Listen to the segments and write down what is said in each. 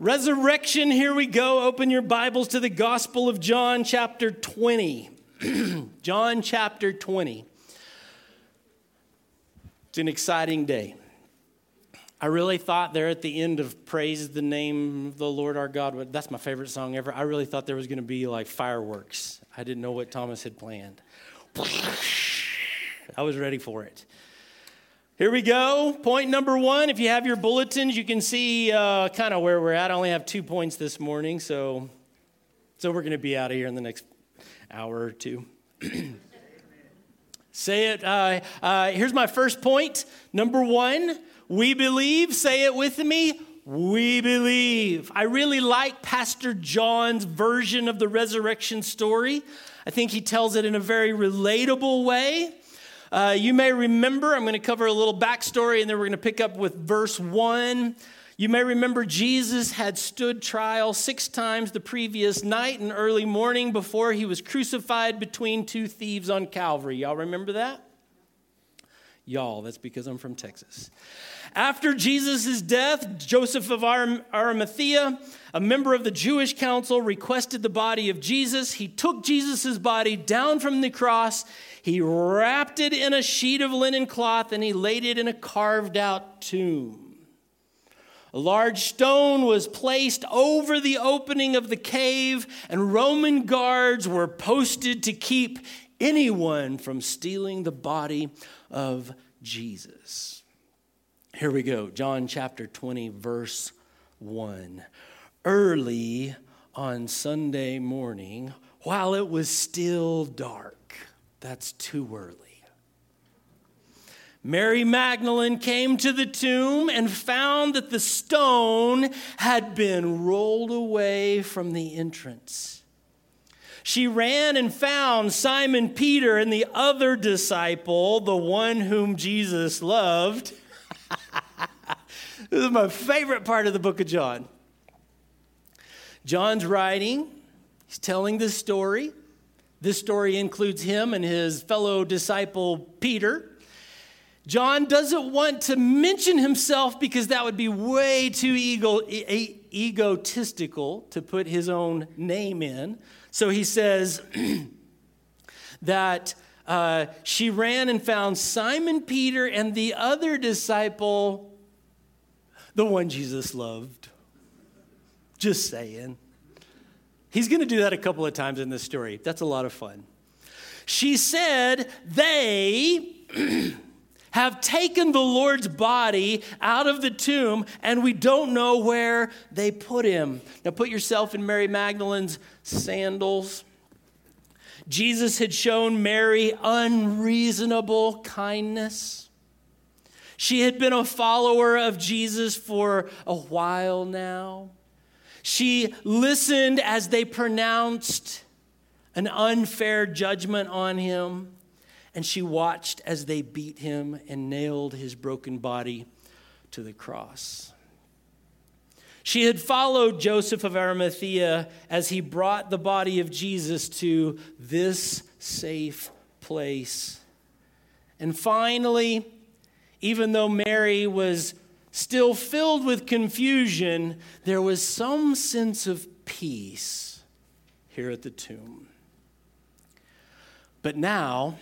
Resurrection, here we go. Open your Bibles to the Gospel of John, chapter 20. John, chapter 20. It's an exciting day. I really thought there at the end of Praise the Name of the Lord our God, that's my favorite song ever. I really thought there was going to be like fireworks. I didn't know what Thomas had planned. I was ready for it. Here we go. Point number one. If you have your bulletins, you can see uh, kind of where we're at. I only have two points this morning, so so we're going to be out of here in the next hour or two. Say it. Uh, uh, here's my first point. Number one, we believe. Say it with me. We believe. I really like Pastor John's version of the resurrection story. I think he tells it in a very relatable way. Uh, you may remember, I'm going to cover a little backstory and then we're going to pick up with verse 1. You may remember Jesus had stood trial six times the previous night and early morning before he was crucified between two thieves on Calvary. Y'all remember that? Y'all, that's because I'm from Texas. After Jesus' death, Joseph of Arimathea, a member of the Jewish council, requested the body of Jesus. He took Jesus' body down from the cross, he wrapped it in a sheet of linen cloth, and he laid it in a carved out tomb. A large stone was placed over the opening of the cave, and Roman guards were posted to keep anyone from stealing the body of Jesus. Here we go, John chapter 20, verse 1. Early on Sunday morning, while it was still dark, that's too early. Mary Magdalene came to the tomb and found that the stone had been rolled away from the entrance. She ran and found Simon Peter and the other disciple, the one whom Jesus loved. this is my favorite part of the book of John. John's writing, he's telling this story. This story includes him and his fellow disciple Peter. John doesn't want to mention himself because that would be way too ego, egotistical to put his own name in. So he says that uh, she ran and found Simon Peter and the other disciple, the one Jesus loved. Just saying. He's going to do that a couple of times in this story. That's a lot of fun. She said, They. have taken the Lord's body out of the tomb and we don't know where they put him. Now put yourself in Mary Magdalene's sandals. Jesus had shown Mary unreasonable kindness. She had been a follower of Jesus for a while now. She listened as they pronounced an unfair judgment on him and she watched as they beat him and nailed his broken body to the cross. She had followed Joseph of Arimathea as he brought the body of Jesus to this safe place. And finally, even though Mary was still filled with confusion, there was some sense of peace here at the tomb. But now,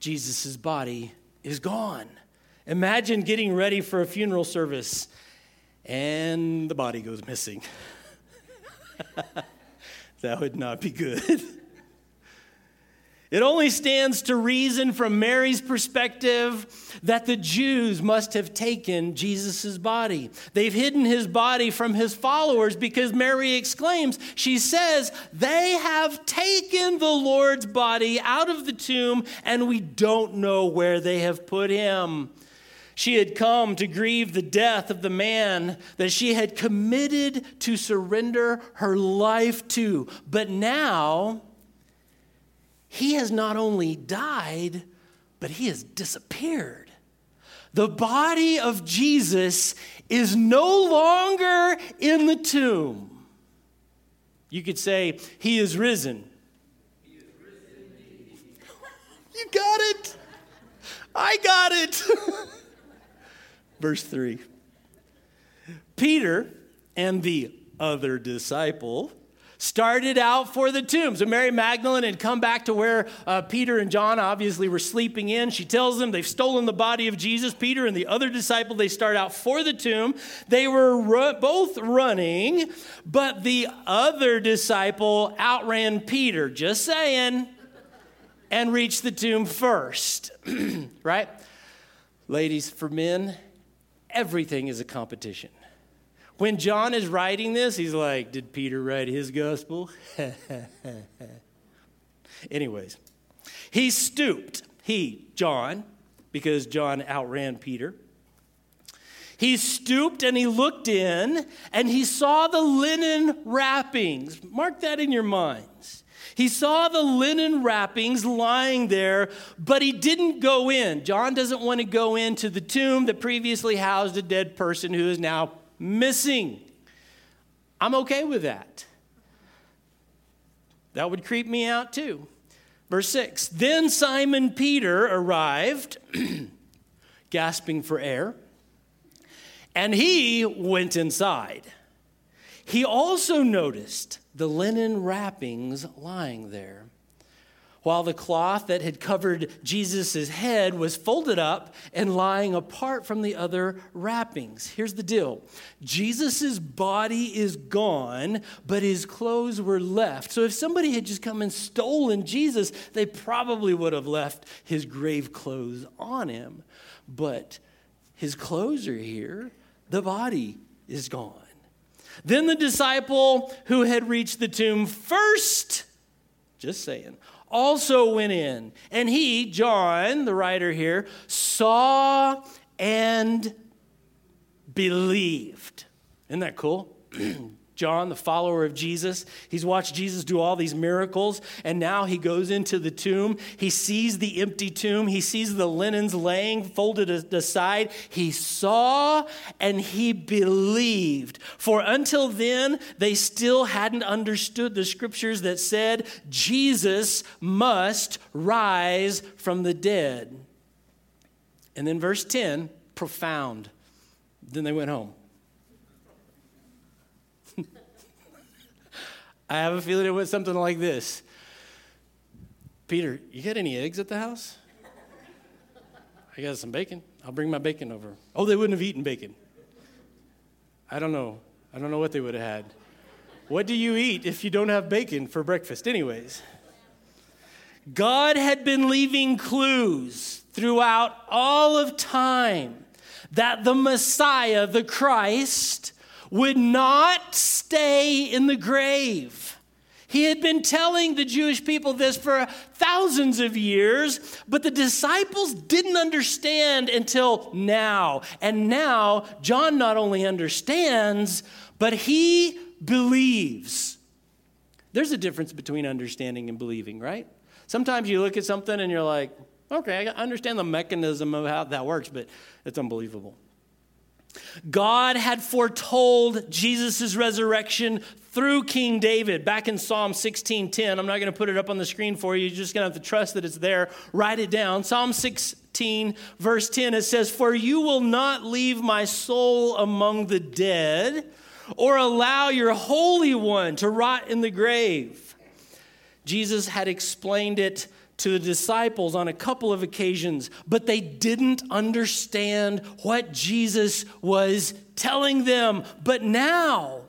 Jesus' body is gone. Imagine getting ready for a funeral service and the body goes missing. that would not be good. It only stands to reason from Mary's perspective that the Jews must have taken Jesus' body. They've hidden his body from his followers because Mary exclaims, she says, They have taken the Lord's body out of the tomb and we don't know where they have put him. She had come to grieve the death of the man that she had committed to surrender her life to. But now, he has not only died, but he has disappeared. The body of Jesus is no longer in the tomb. You could say, He is risen. Risen you got it. I got it. Verse 3. Peter, and the other disciple started out for the tomb. So Mary Magdalene had come back to where uh, Peter and John obviously were sleeping in. She tells them they've stolen the body of Jesus. Peter and the other disciple, they start out for the tomb. They were ru- both running, but the other disciple outran Peter, just saying, and reached the tomb first, right? Ladies, for men, everything is a competition. When John is writing this, he's like, Did Peter write his gospel? Anyways, he stooped, he, John, because John outran Peter. He stooped and he looked in and he saw the linen wrappings. Mark that in your minds. He saw the linen wrappings lying there, but he didn't go in. John doesn't want to go into the tomb that previously housed a dead person who is now missing. I'm okay with that. That would creep me out too. Verse 6 Then Simon Peter arrived, gasping for air, and he went inside. He also noticed the linen wrappings lying there while the cloth that had covered Jesus' head was folded up and lying apart from the other wrappings. Here's the deal Jesus' body is gone, but his clothes were left. So if somebody had just come and stolen Jesus, they probably would have left his grave clothes on him. But his clothes are here, the body is gone. Then the disciple who had reached the tomb first, just saying, also went in. And he, John, the writer here, saw and believed. Isn't that cool? John, the follower of Jesus, he's watched Jesus do all these miracles, and now he goes into the tomb. He sees the empty tomb. He sees the linens laying folded aside. He saw and he believed. For until then, they still hadn't understood the scriptures that said Jesus must rise from the dead. And then verse 10, profound. Then they went home. I have a feeling it went something like this Peter, you got any eggs at the house? I got some bacon. I'll bring my bacon over. Oh, they wouldn't have eaten bacon. I don't know. I don't know what they would have had. What do you eat if you don't have bacon for breakfast, anyways? God had been leaving clues throughout all of time that the Messiah, the Christ, would not stay in the grave. He had been telling the Jewish people this for thousands of years, but the disciples didn't understand until now. And now, John not only understands, but he believes. There's a difference between understanding and believing, right? Sometimes you look at something and you're like, okay, I understand the mechanism of how that works, but it's unbelievable. God had foretold Jesus' resurrection through King David back in Psalm 16:10. I'm not going to put it up on the screen for you. You're just going to have to trust that it's there. Write it down. Psalm 16 verse 10 it says, "For you will not leave my soul among the dead or allow your holy one to rot in the grave." Jesus had explained it to the disciples on a couple of occasions, but they didn't understand what Jesus was telling them. But now,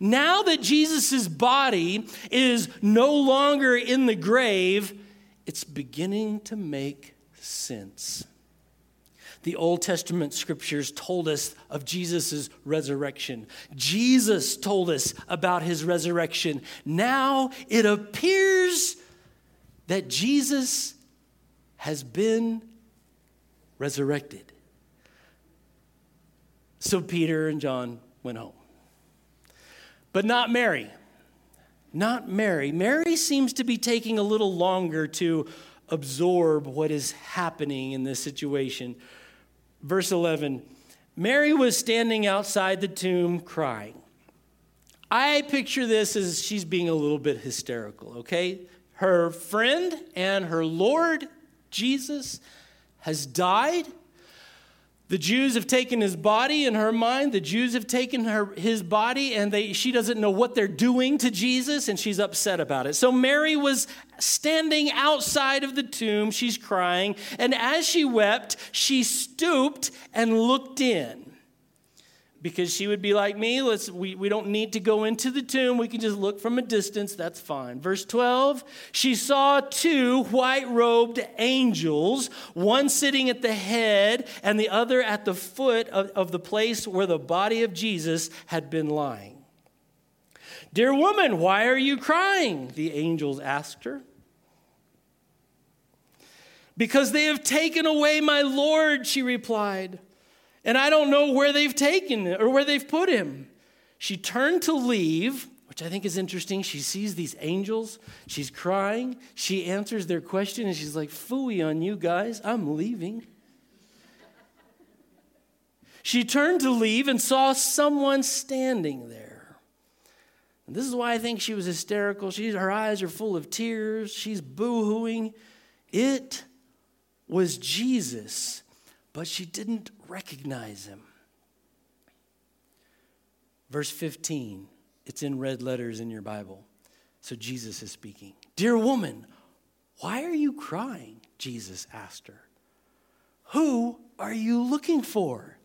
now that Jesus' body is no longer in the grave, it's beginning to make sense. The Old Testament scriptures told us of Jesus' resurrection. Jesus told us about his resurrection. Now it appears that Jesus has been resurrected. So Peter and John went home. But not Mary. Not Mary. Mary seems to be taking a little longer to absorb what is happening in this situation. Verse 11 Mary was standing outside the tomb crying. I picture this as she's being a little bit hysterical, okay? Her friend and her Lord Jesus has died. The Jews have taken his body in her mind. The Jews have taken her, his body, and they, she doesn't know what they're doing to Jesus, and she's upset about it. So Mary was standing outside of the tomb. She's crying. And as she wept, she stooped and looked in because she would be like me. Let's, we, we don't need to go into the tomb. We can just look from a distance. That's fine. Verse 12 she saw two white robed angels, one sitting at the head and the other at the foot of, of the place where the body of Jesus had been lying. Dear woman, why are you crying? The angels asked her. Because they have taken away my Lord, she replied and I don't know where they've taken or where they've put him. She turned to leave, which I think is interesting. She sees these angels. She's crying. She answers their question, and she's like, Fooey on you guys. I'm leaving. She turned to leave and saw someone standing there. And this is why I think she was hysterical. She's, her eyes are full of tears. She's boo hooing. It was Jesus but she didn't recognize him. Verse 15, it's in red letters in your Bible. So Jesus is speaking. Dear woman, why are you crying? Jesus asked her. Who are you looking for?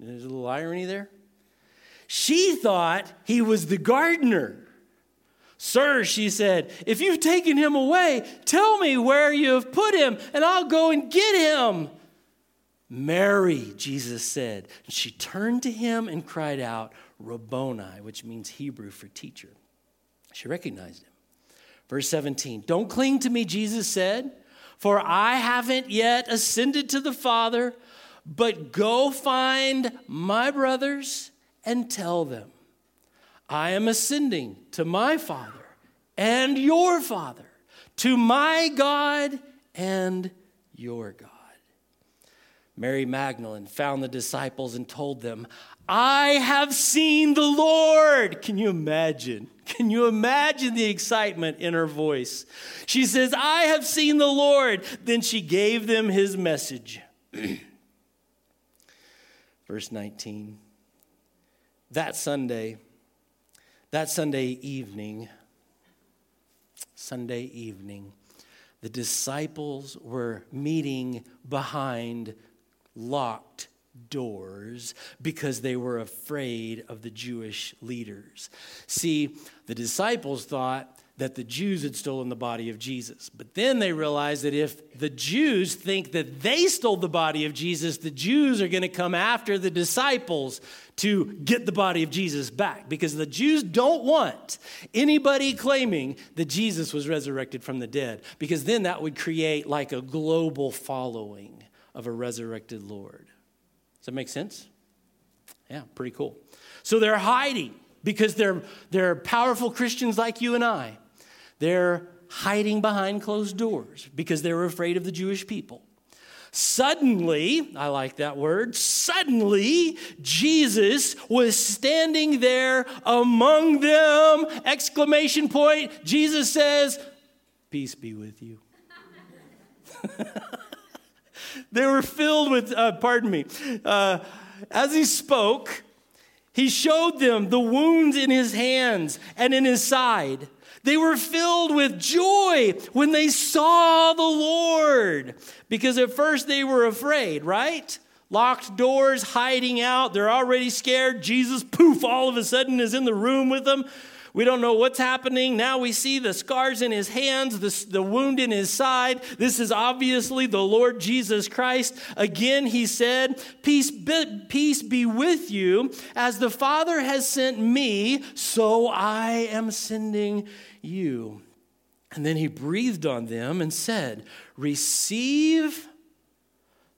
There's a little irony there. She thought he was the gardener. Sir, she said, if you've taken him away, tell me where you have put him, and I'll go and get him. Mary, Jesus said. And she turned to him and cried out, Rabboni, which means Hebrew for teacher. She recognized him. Verse 17 Don't cling to me, Jesus said, for I haven't yet ascended to the Father, but go find my brothers and tell them, I am ascending to my Father and your Father, to my God and your God. Mary Magdalene found the disciples and told them, I have seen the Lord. Can you imagine? Can you imagine the excitement in her voice? She says, I have seen the Lord. Then she gave them his message. Verse 19. That Sunday, that Sunday evening, Sunday evening, the disciples were meeting behind locked doors because they were afraid of the Jewish leaders. See, the disciples thought that the Jews had stolen the body of Jesus. But then they realized that if the Jews think that they stole the body of Jesus, the Jews are going to come after the disciples to get the body of Jesus back because the Jews don't want anybody claiming that Jesus was resurrected from the dead because then that would create like a global following of a resurrected Lord. Does that make sense? Yeah, pretty cool. So they're hiding because they're, they're powerful Christians like you and I. They're hiding behind closed doors because they were afraid of the Jewish people. Suddenly, I like that word, suddenly Jesus was standing there among them. Exclamation point. Jesus says, Peace be with you. they were filled with, uh, pardon me, uh, as he spoke, he showed them the wounds in his hands and in his side. They were filled with joy when they saw the Lord because at first they were afraid, right? Locked doors, hiding out. They're already scared. Jesus, poof, all of a sudden is in the room with them. We don't know what's happening. Now we see the scars in his hands, the, the wound in his side. This is obviously the Lord Jesus Christ. Again, he said, peace be, peace be with you. As the Father has sent me, so I am sending you. And then he breathed on them and said, Receive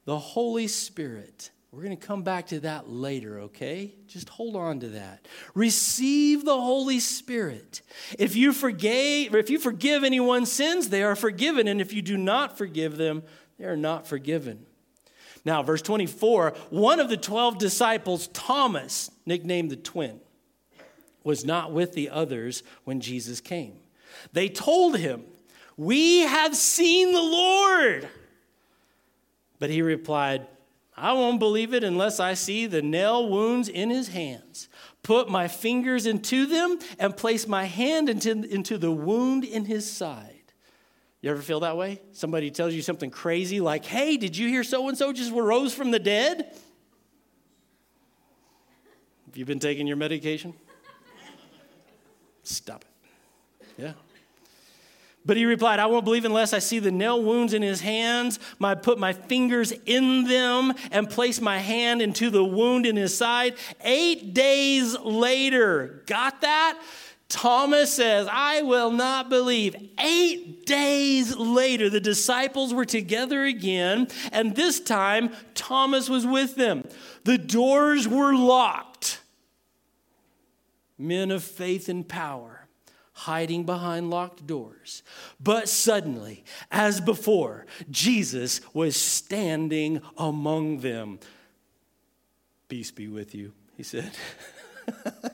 the Holy Spirit. We're going to come back to that later, okay? Just hold on to that. Receive the Holy Spirit. If you forgave, if you forgive anyone's sins, they are forgiven, and if you do not forgive them, they are not forgiven. Now, verse 24, one of the 12 disciples, Thomas, nicknamed the twin, was not with the others when Jesus came. They told him, "We have seen the Lord." But he replied, I won't believe it unless I see the nail wounds in his hands, put my fingers into them, and place my hand into, into the wound in his side. You ever feel that way? Somebody tells you something crazy like, hey, did you hear so and so just rose from the dead? Have you been taking your medication? Stop it. Yeah. But he replied, I won't believe unless I see the nail wounds in his hands, my put my fingers in them and place my hand into the wound in his side. Eight days later, got that? Thomas says, I will not believe. Eight days later, the disciples were together again, and this time Thomas was with them. The doors were locked. Men of faith and power hiding behind locked doors. But suddenly, as before, Jesus was standing among them. Peace be with you, he said.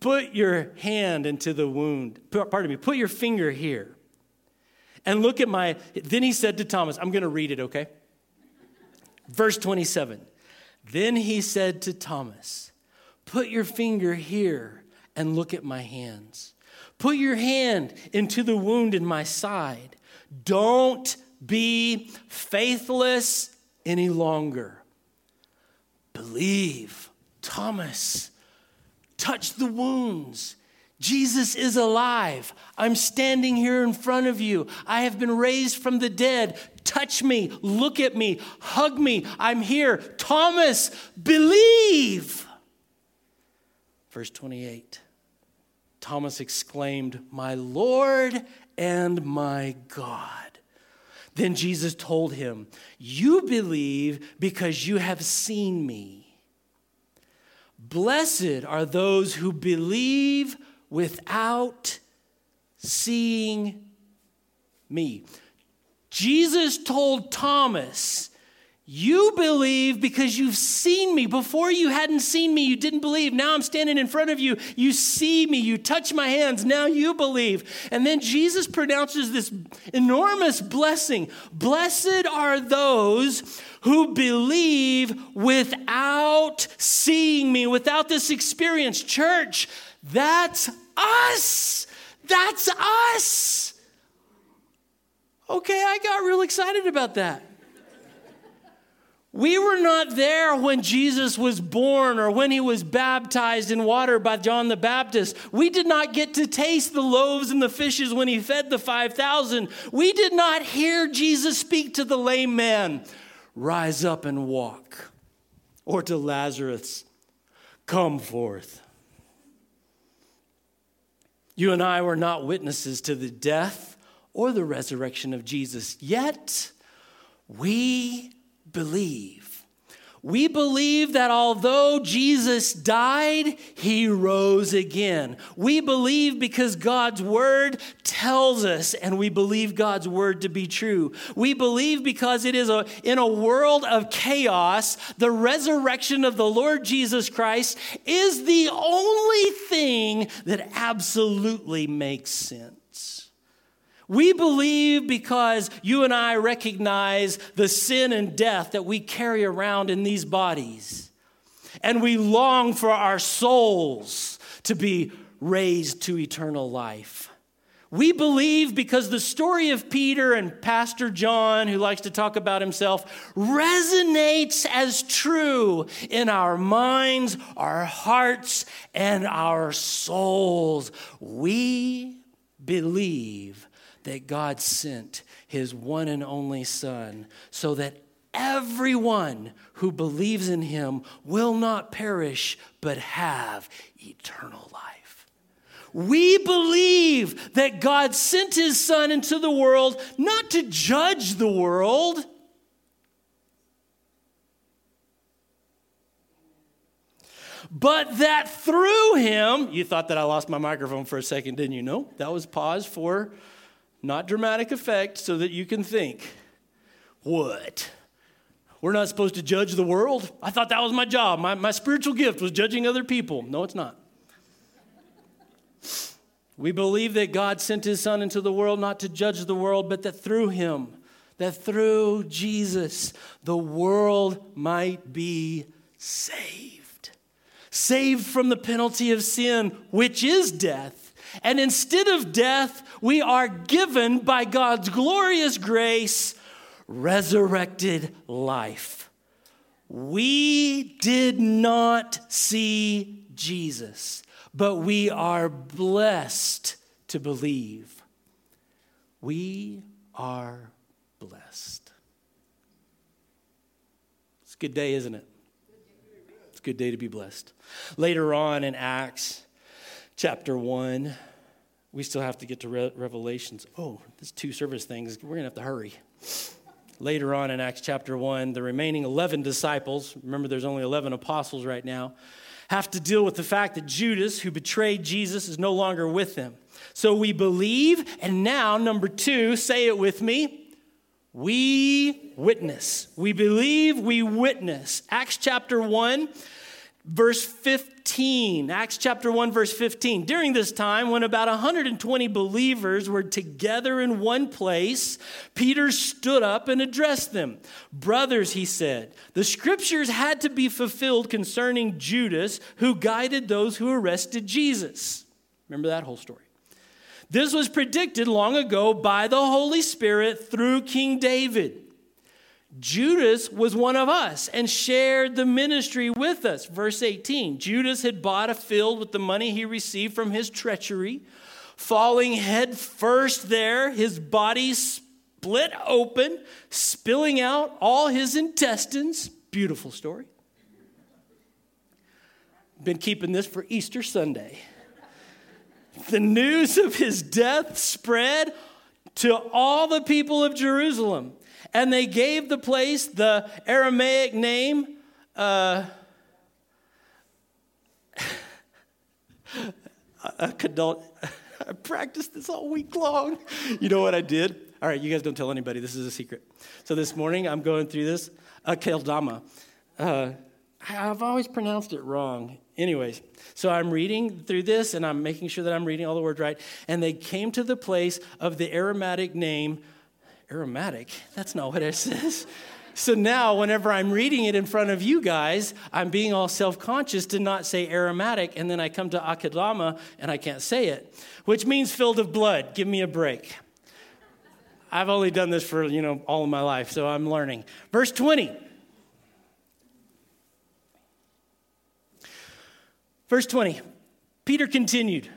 put your hand into the wound. Pardon me, put your finger here. And look at my. Then he said to Thomas, I'm going to read it, okay? Verse 27. Then he said to Thomas, Put your finger here and look at my hands. Put your hand into the wound in my side. Don't be faithless any longer. Believe. Thomas, touch the wounds. Jesus is alive. I'm standing here in front of you. I have been raised from the dead. Touch me, look at me, hug me. I'm here. Thomas, believe. Verse 28 Thomas exclaimed, My Lord and my God. Then Jesus told him, You believe because you have seen me. Blessed are those who believe without seeing me. Jesus told Thomas, You believe because you've seen me. Before you hadn't seen me, you didn't believe. Now I'm standing in front of you. You see me. You touch my hands. Now you believe. And then Jesus pronounces this enormous blessing Blessed are those who believe without seeing me, without this experience. Church, that's us. That's us. Okay, I got real excited about that. We were not there when Jesus was born or when he was baptized in water by John the Baptist. We did not get to taste the loaves and the fishes when he fed the 5,000. We did not hear Jesus speak to the lame man Rise up and walk. Or to Lazarus, Come forth. You and I were not witnesses to the death or the resurrection of Jesus, yet we believe we believe that although Jesus died, he rose again. We believe because God's word tells us, and we believe God's word to be true. We believe because it is a, in a world of chaos, the resurrection of the Lord Jesus Christ is the only thing that absolutely makes sense. We believe because you and I recognize the sin and death that we carry around in these bodies. And we long for our souls to be raised to eternal life. We believe because the story of Peter and Pastor John, who likes to talk about himself, resonates as true in our minds, our hearts, and our souls. We believe that God sent his one and only Son so that everyone who believes in him will not perish but have eternal life. We believe that God sent his Son into the world not to judge the world. But that through him, you thought that I lost my microphone for a second, didn't you? No, that was pause for not dramatic effect, so that you can think, what? We're not supposed to judge the world? I thought that was my job. My, my spiritual gift was judging other people. No, it's not. We believe that God sent his son into the world not to judge the world, but that through him, that through Jesus the world might be saved. Saved from the penalty of sin, which is death. And instead of death, we are given by God's glorious grace resurrected life. We did not see Jesus, but we are blessed to believe. We are blessed. It's a good day, isn't it? It's a good day to be blessed. Later on in Acts chapter 1, we still have to get to Re- Revelations. Oh, there's two service things. We're going to have to hurry. Later on in Acts chapter 1, the remaining 11 disciples, remember there's only 11 apostles right now, have to deal with the fact that Judas, who betrayed Jesus, is no longer with them. So we believe, and now, number two, say it with me. We witness. We believe, we witness. Acts chapter 1, verse 15. Acts chapter 1, verse 15. During this time, when about 120 believers were together in one place, Peter stood up and addressed them. Brothers, he said, the scriptures had to be fulfilled concerning Judas, who guided those who arrested Jesus. Remember that whole story. This was predicted long ago by the Holy Spirit through King David. Judas was one of us and shared the ministry with us. Verse 18 Judas had bought a field with the money he received from his treachery. Falling head first there, his body split open, spilling out all his intestines. Beautiful story. Been keeping this for Easter Sunday the news of his death spread to all the people of Jerusalem. And they gave the place the Aramaic name. Uh, I practiced this all week long. You know what I did? All right, you guys don't tell anybody. This is a secret. So this morning I'm going through this. A keldama. Uh, I've always pronounced it wrong. Anyways, so I'm reading through this and I'm making sure that I'm reading all the words right. And they came to the place of the aromatic name. Aromatic? That's not what it says. So now, whenever I'm reading it in front of you guys, I'm being all self conscious to not say aromatic, and then I come to Akadama and I can't say it, which means filled of blood. Give me a break. I've only done this for, you know, all of my life, so I'm learning. Verse 20. Verse 20, Peter continued.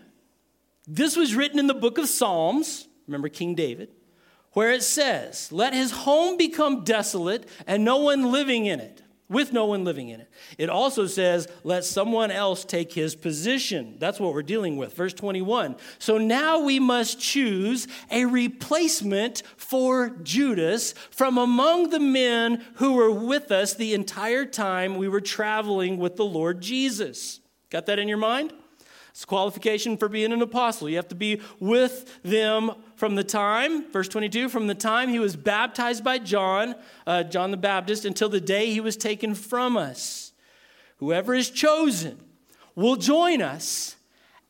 This was written in the book of Psalms, remember King David, where it says, Let his home become desolate and no one living in it, with no one living in it. It also says, Let someone else take his position. That's what we're dealing with. Verse 21. So now we must choose a replacement for Judas from among the men who were with us the entire time we were traveling with the Lord Jesus. Got that in your mind? It's qualification for being an apostle. You have to be with them from the time, verse 22, from the time he was baptized by John, uh, John the Baptist, until the day he was taken from us. Whoever is chosen will join us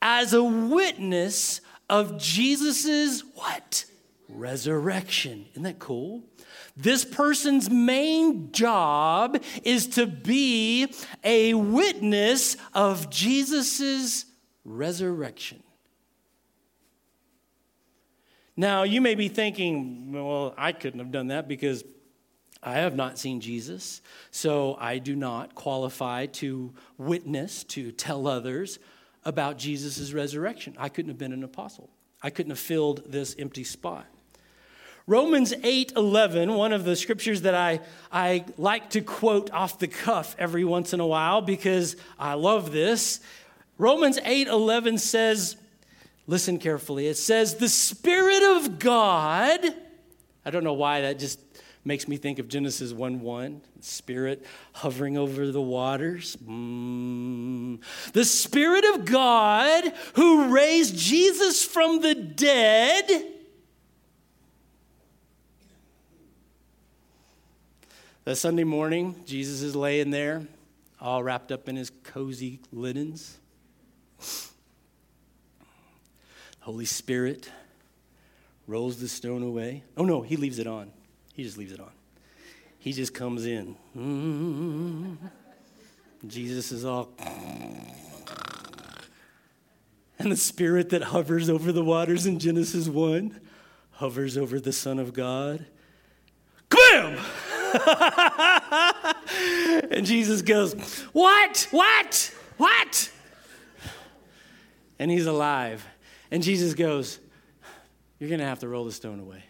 as a witness of Jesus's what? Resurrection. Isn't that cool? This person's main job is to be a witness of Jesus' resurrection. Now, you may be thinking, well, I couldn't have done that because I have not seen Jesus, so I do not qualify to witness, to tell others about Jesus' resurrection. I couldn't have been an apostle. I couldn't have filled this empty spot. Romans 8 11, one of the scriptures that I, I like to quote off the cuff every once in a while because I love this. Romans 8 11 says, listen carefully, it says, The Spirit of God, I don't know why that just makes me think of Genesis 1 1, Spirit hovering over the waters. Mm. The Spirit of God who raised Jesus from the dead That Sunday morning, Jesus is laying there, all wrapped up in his cozy linens. Holy Spirit rolls the stone away. Oh no, he leaves it on. He just leaves it on. He just comes in. Mm-hmm. Jesus is all. And the spirit that hovers over the waters in Genesis 1 hovers over the Son of God. Kabam! and Jesus goes, What? What? What? And he's alive. And Jesus goes, You're going to have to roll the stone away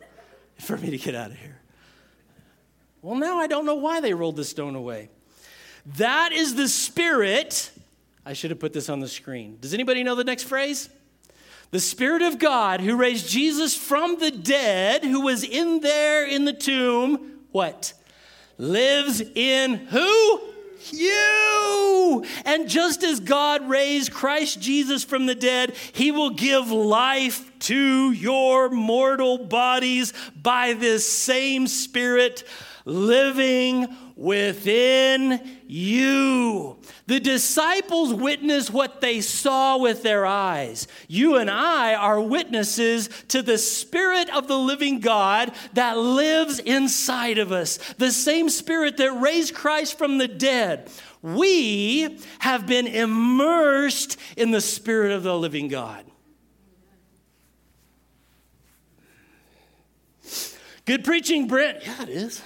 for me to get out of here. Well, now I don't know why they rolled the stone away. That is the spirit. I should have put this on the screen. Does anybody know the next phrase? The Spirit of God who raised Jesus from the dead, who was in there in the tomb, what? Lives in who? You. And just as God raised Christ Jesus from the dead, he will give life to your mortal bodies by this same Spirit living within you. The disciples witnessed what they saw with their eyes. You and I are witnesses to the Spirit of the living God that lives inside of us, the same Spirit that raised Christ from the dead. We have been immersed in the Spirit of the living God. Good preaching, Brent. Yeah, it is.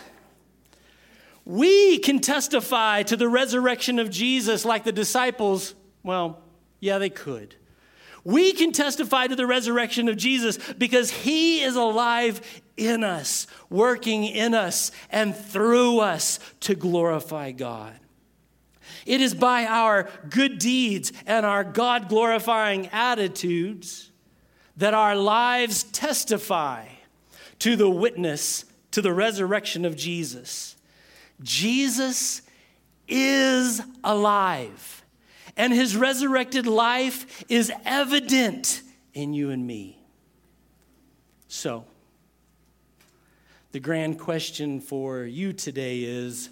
We can testify to the resurrection of Jesus like the disciples. Well, yeah, they could. We can testify to the resurrection of Jesus because he is alive in us, working in us and through us to glorify God. It is by our good deeds and our God glorifying attitudes that our lives testify to the witness to the resurrection of Jesus. Jesus is alive, and his resurrected life is evident in you and me. So, the grand question for you today is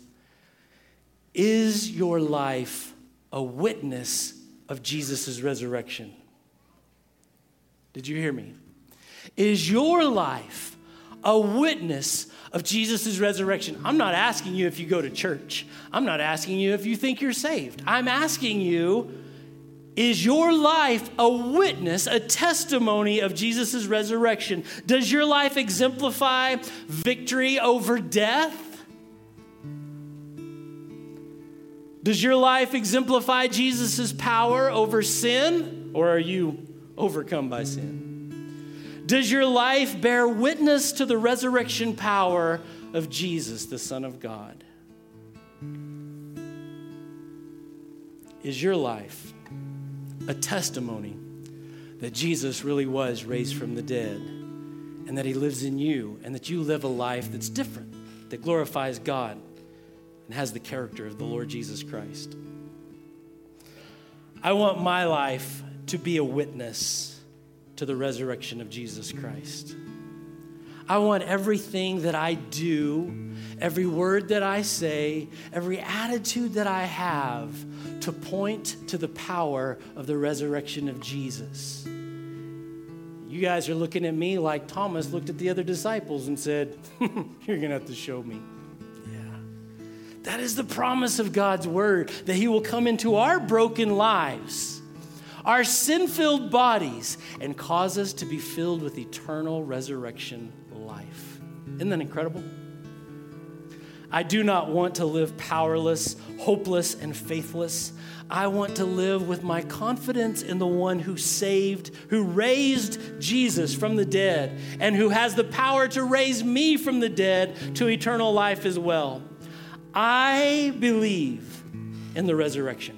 Is your life a witness of Jesus' resurrection? Did you hear me? Is your life a witness of Jesus' resurrection. I'm not asking you if you go to church. I'm not asking you if you think you're saved. I'm asking you, is your life a witness, a testimony of Jesus' resurrection? Does your life exemplify victory over death? Does your life exemplify Jesus' power over sin? Or are you overcome by sin? Does your life bear witness to the resurrection power of Jesus, the Son of God? Is your life a testimony that Jesus really was raised from the dead and that he lives in you and that you live a life that's different, that glorifies God and has the character of the Lord Jesus Christ? I want my life to be a witness to the resurrection of Jesus Christ. I want everything that I do, every word that I say, every attitude that I have to point to the power of the resurrection of Jesus. You guys are looking at me like Thomas looked at the other disciples and said, You're going to have to show me. Yeah. That is the promise of God's word that He will come into our broken lives our sin filled bodies, and cause us to be filled with eternal resurrection life. Isn't that incredible? I do not want to live powerless, hopeless, and faithless. I want to live with my confidence in the one who saved, who raised Jesus from the dead, and who has the power to raise me from the dead to eternal life as well. I believe in the resurrection.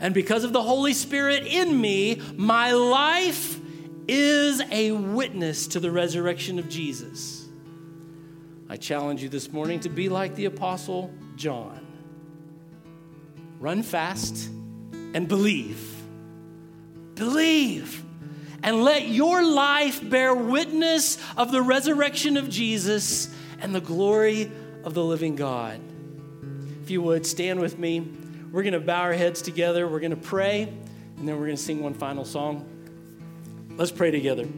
And because of the Holy Spirit in me, my life is a witness to the resurrection of Jesus. I challenge you this morning to be like the Apostle John. Run fast and believe. Believe. And let your life bear witness of the resurrection of Jesus and the glory of the living God. If you would, stand with me. We're going to bow our heads together, we're going to pray, and then we're going to sing one final song. Let's pray together.